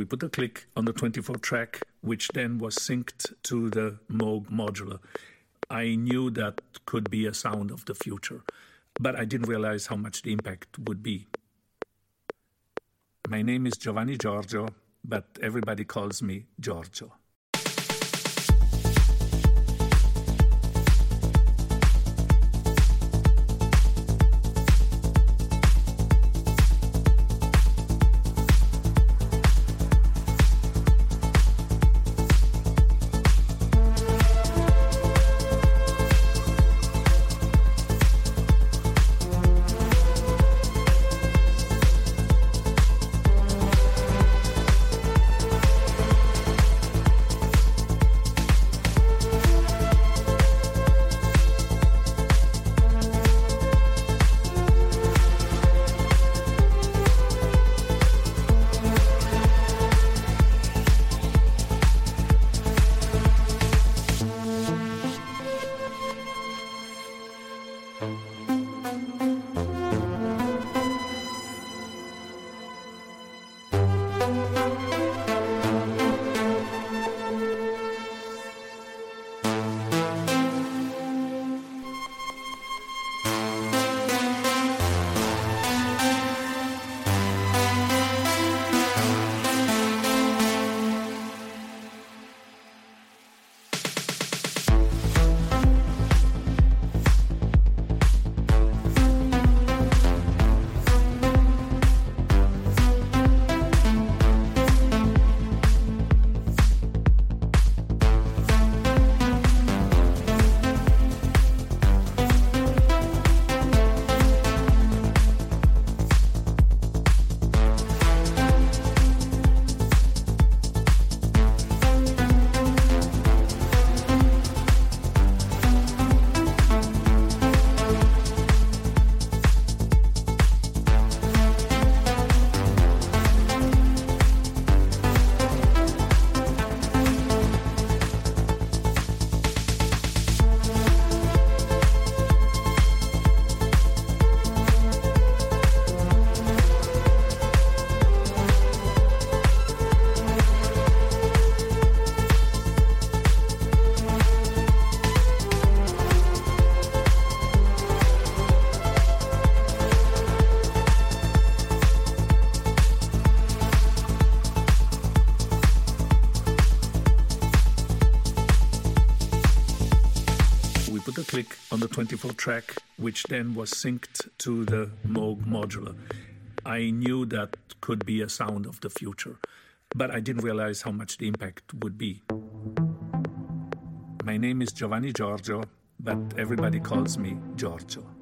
we put a click on the 24 track, which then was synced to the Moog modular. I knew that could be a sound of the future, but I didn't realize how much the impact would be. My name is Giovanni Giorgio, but everybody calls me Giorgio. 24 track, which then was synced to the Moog modular. I knew that could be a sound of the future, but I didn't realize how much the impact would be. My name is Giovanni Giorgio, but everybody calls me Giorgio.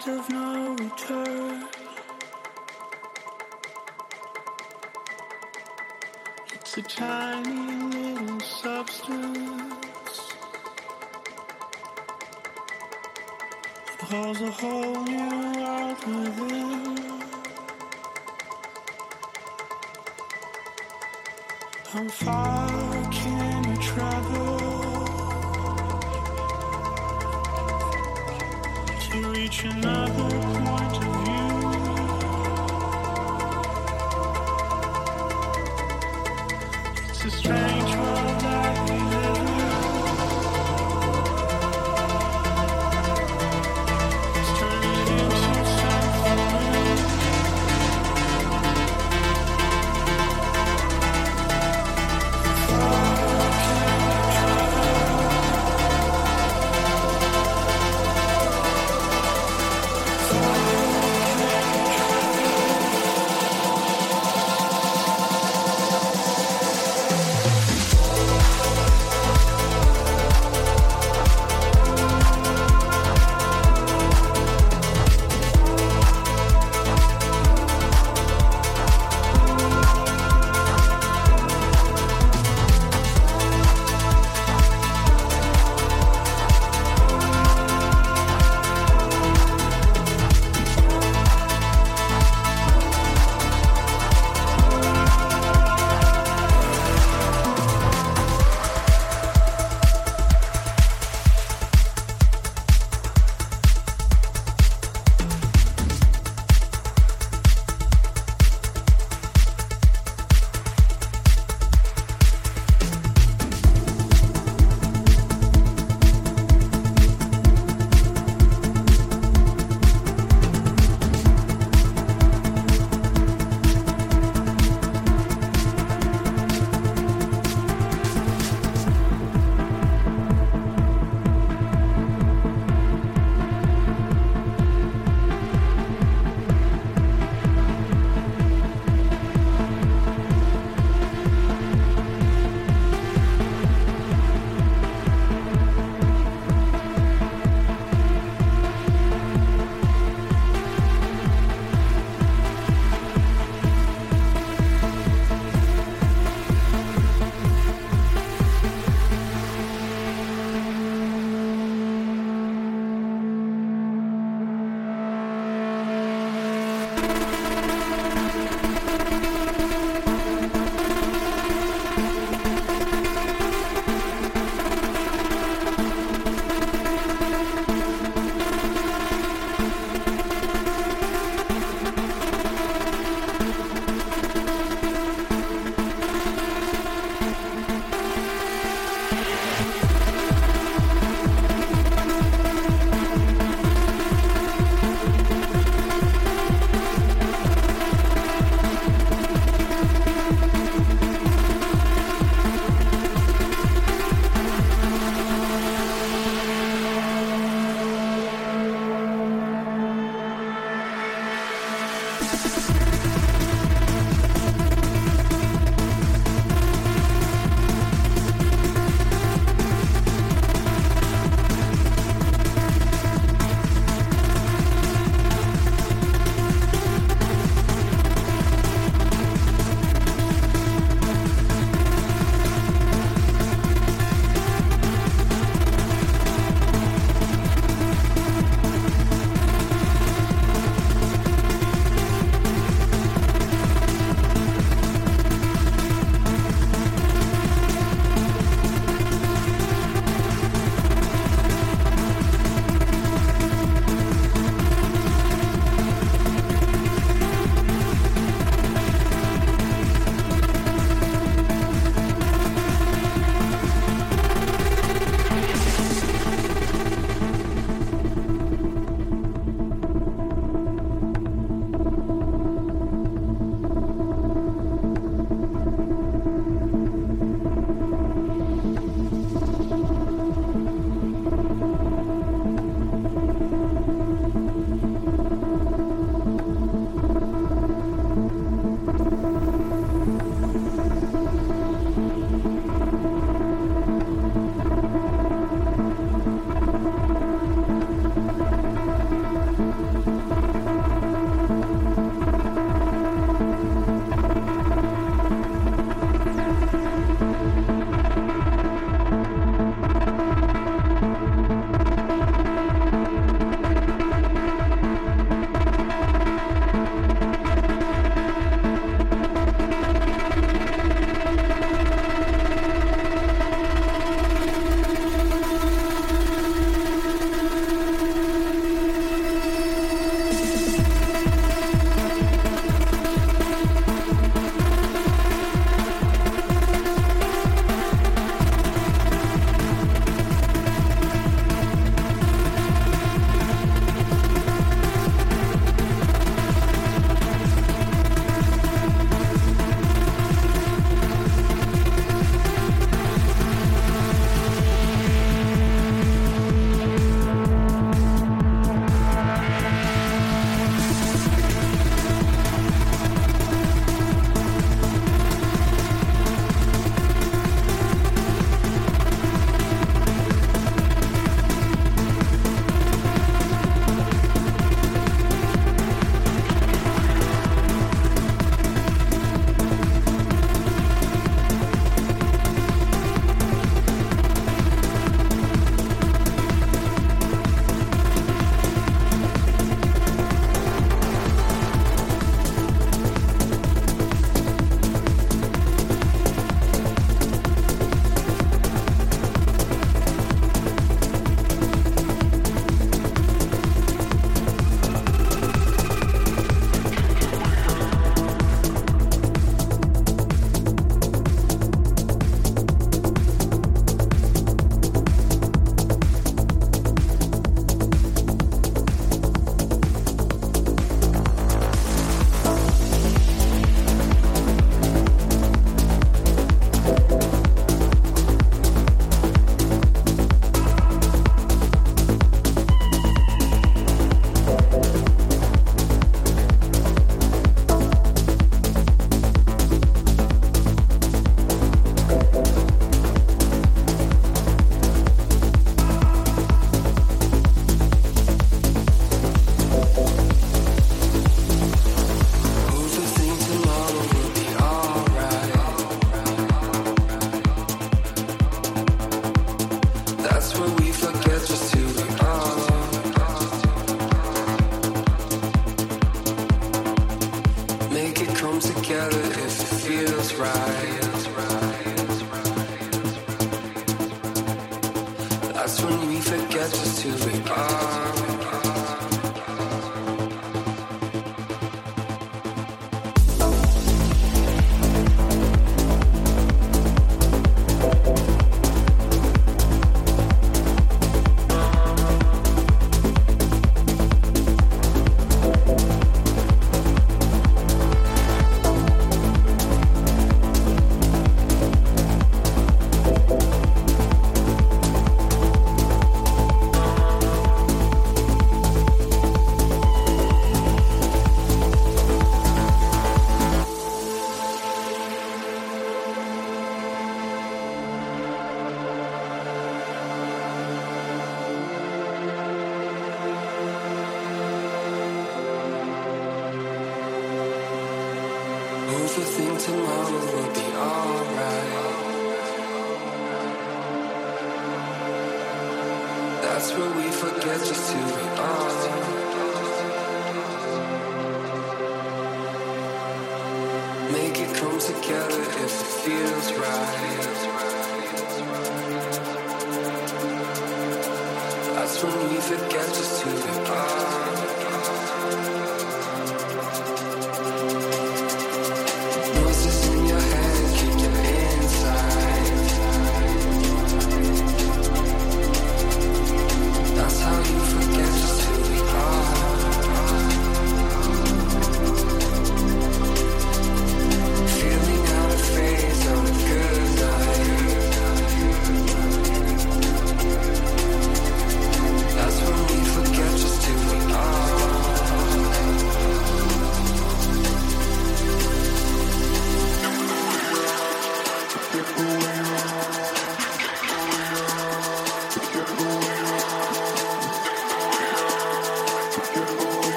point of no return. It's a tiny little substance that holds a whole new world within. How far can I travel? It's a strange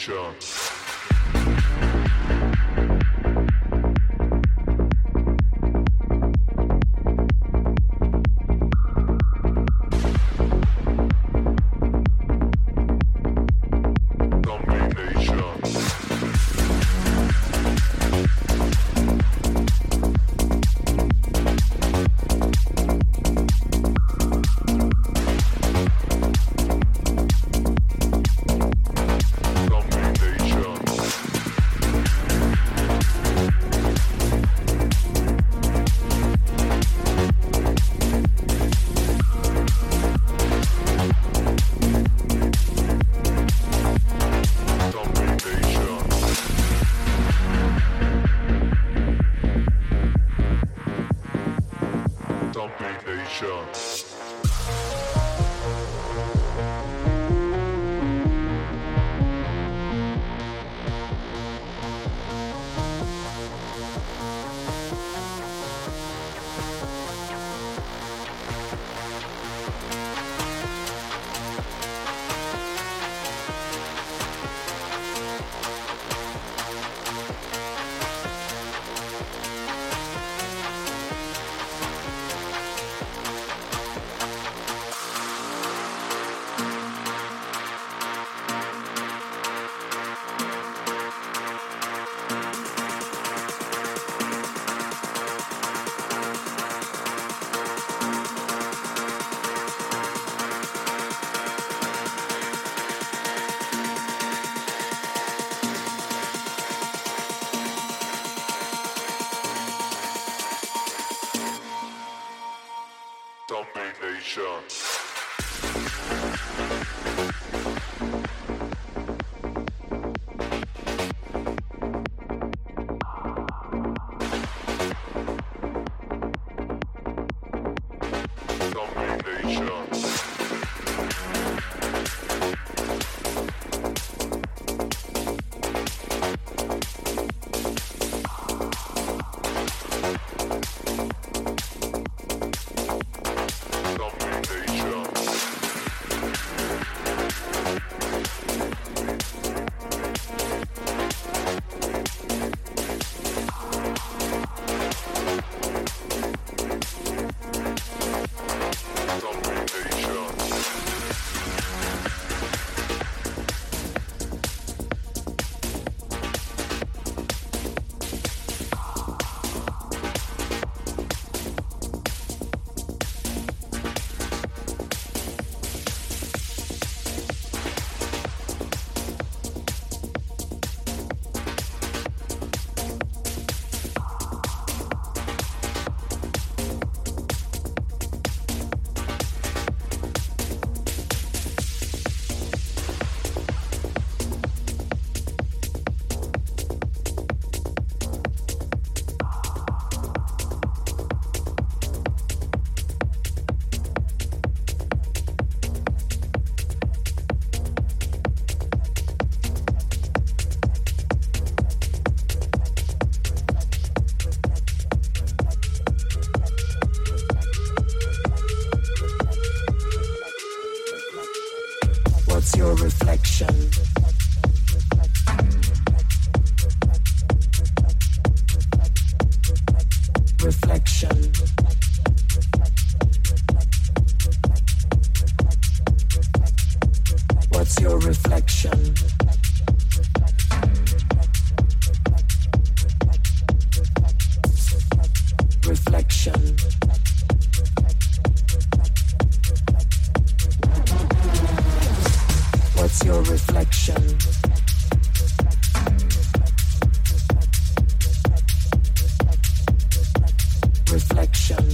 Shots.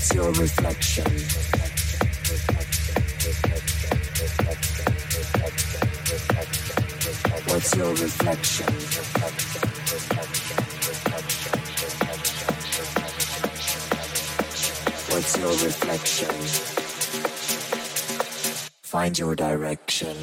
What's your reflection? What's your reflection? What's your reflection? Find your direction.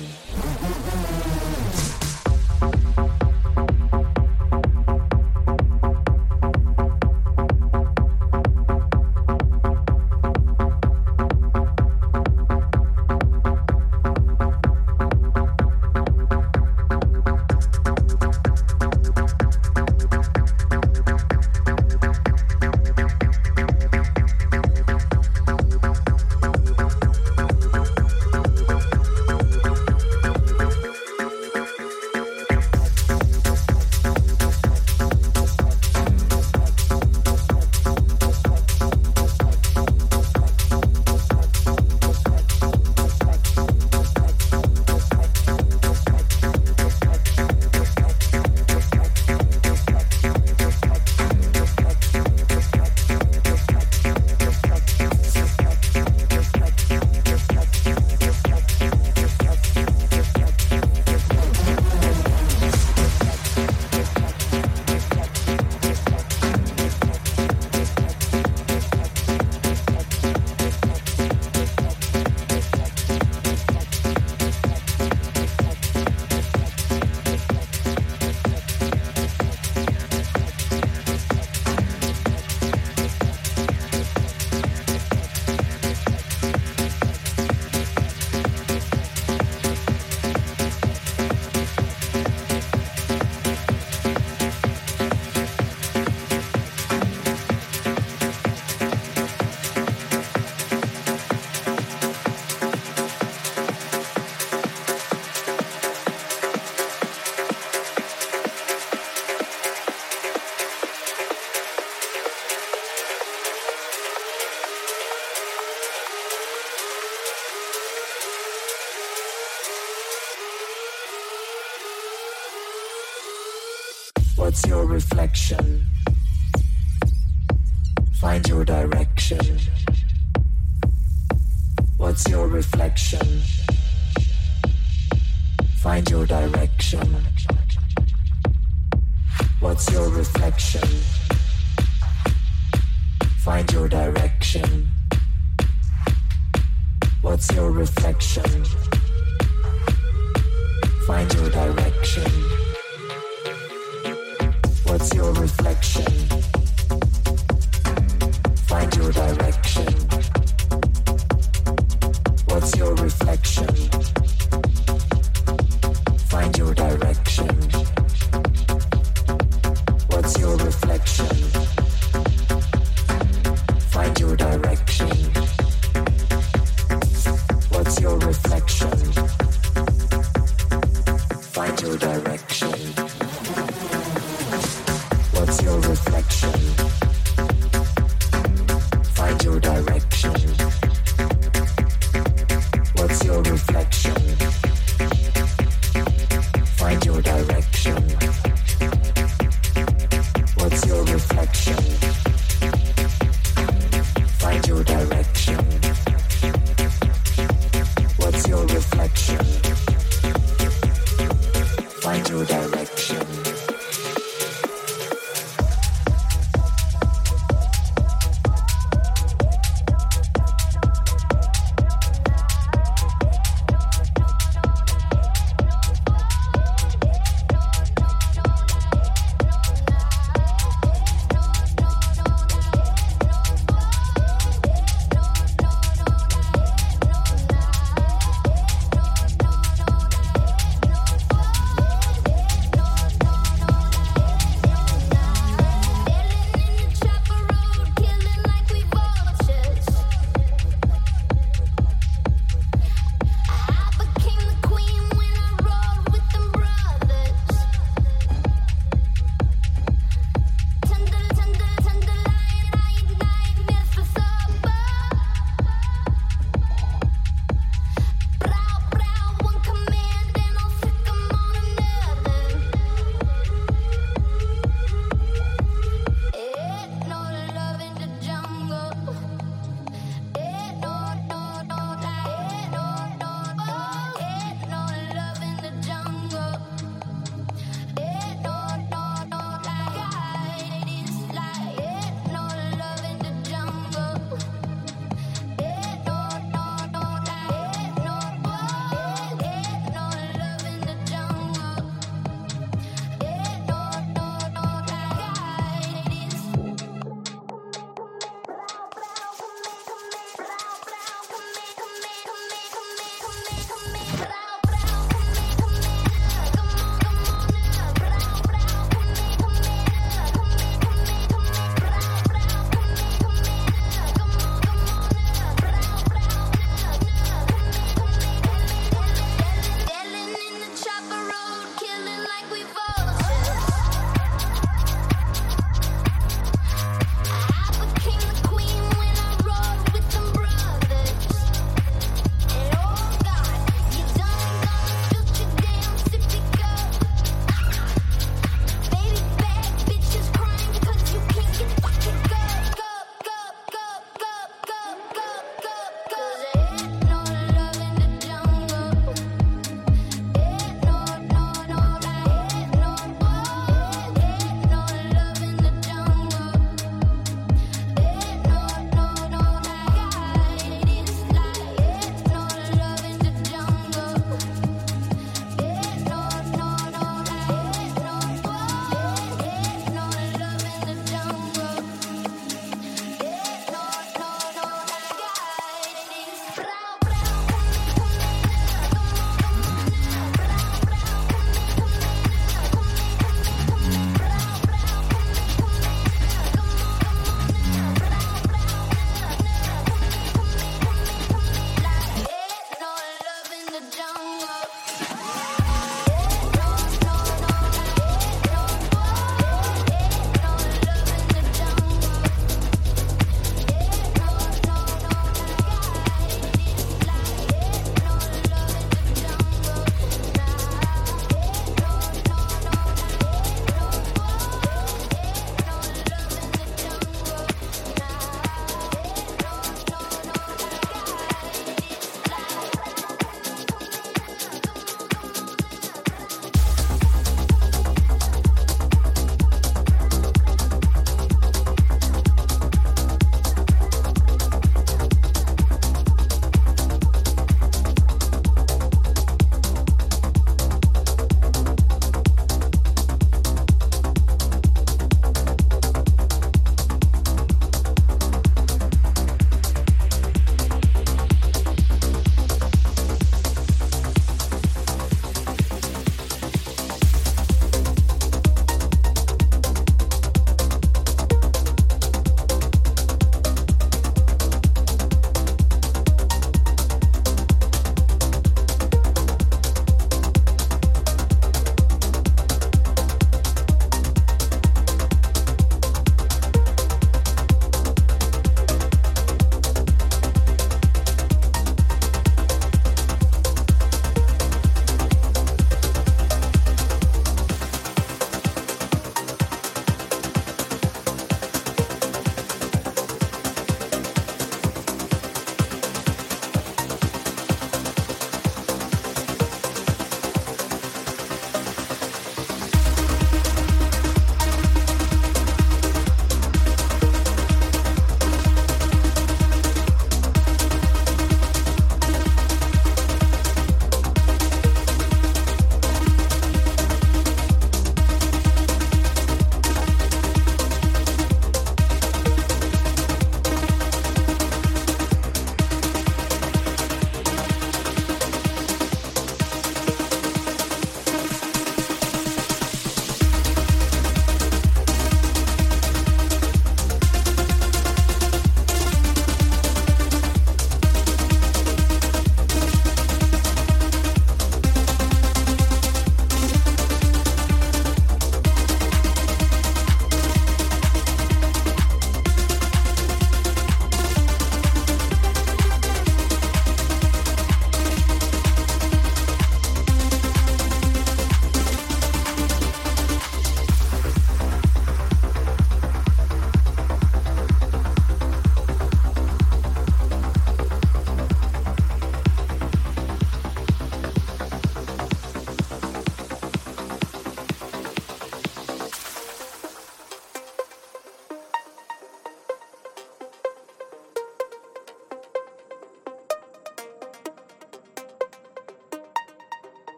Selection.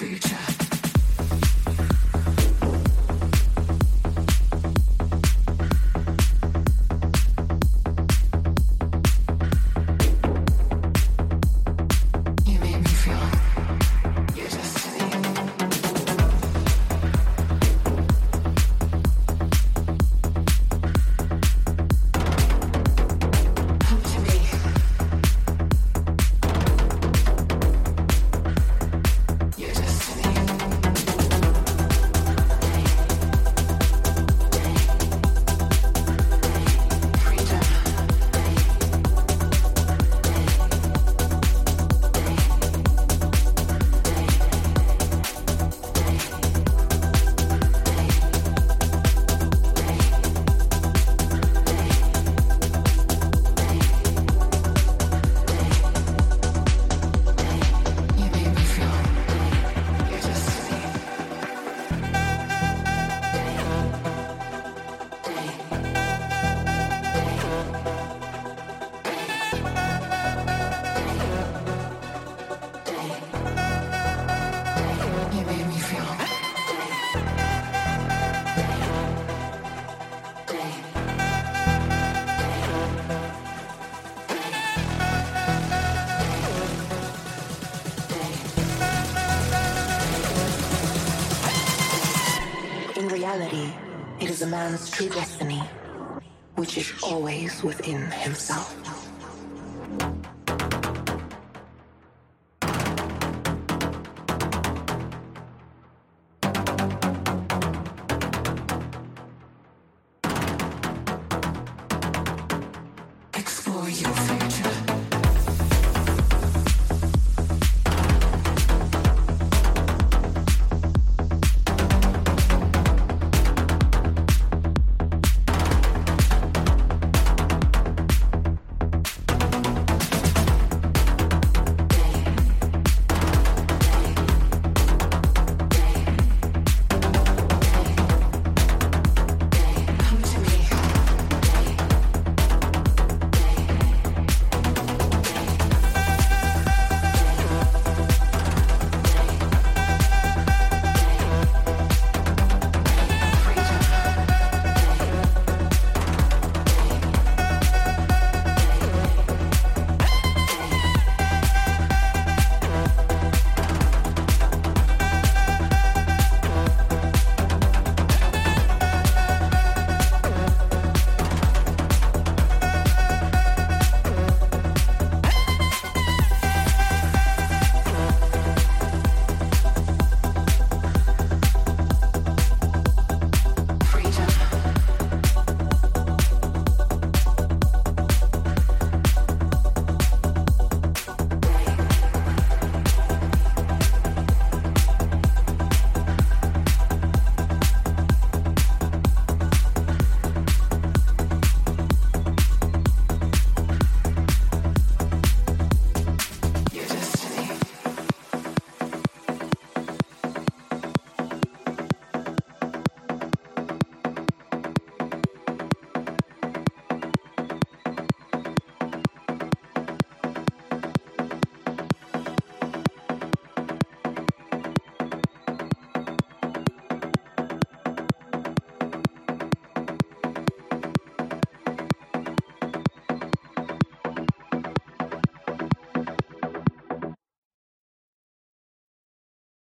Destiny. Always within himself.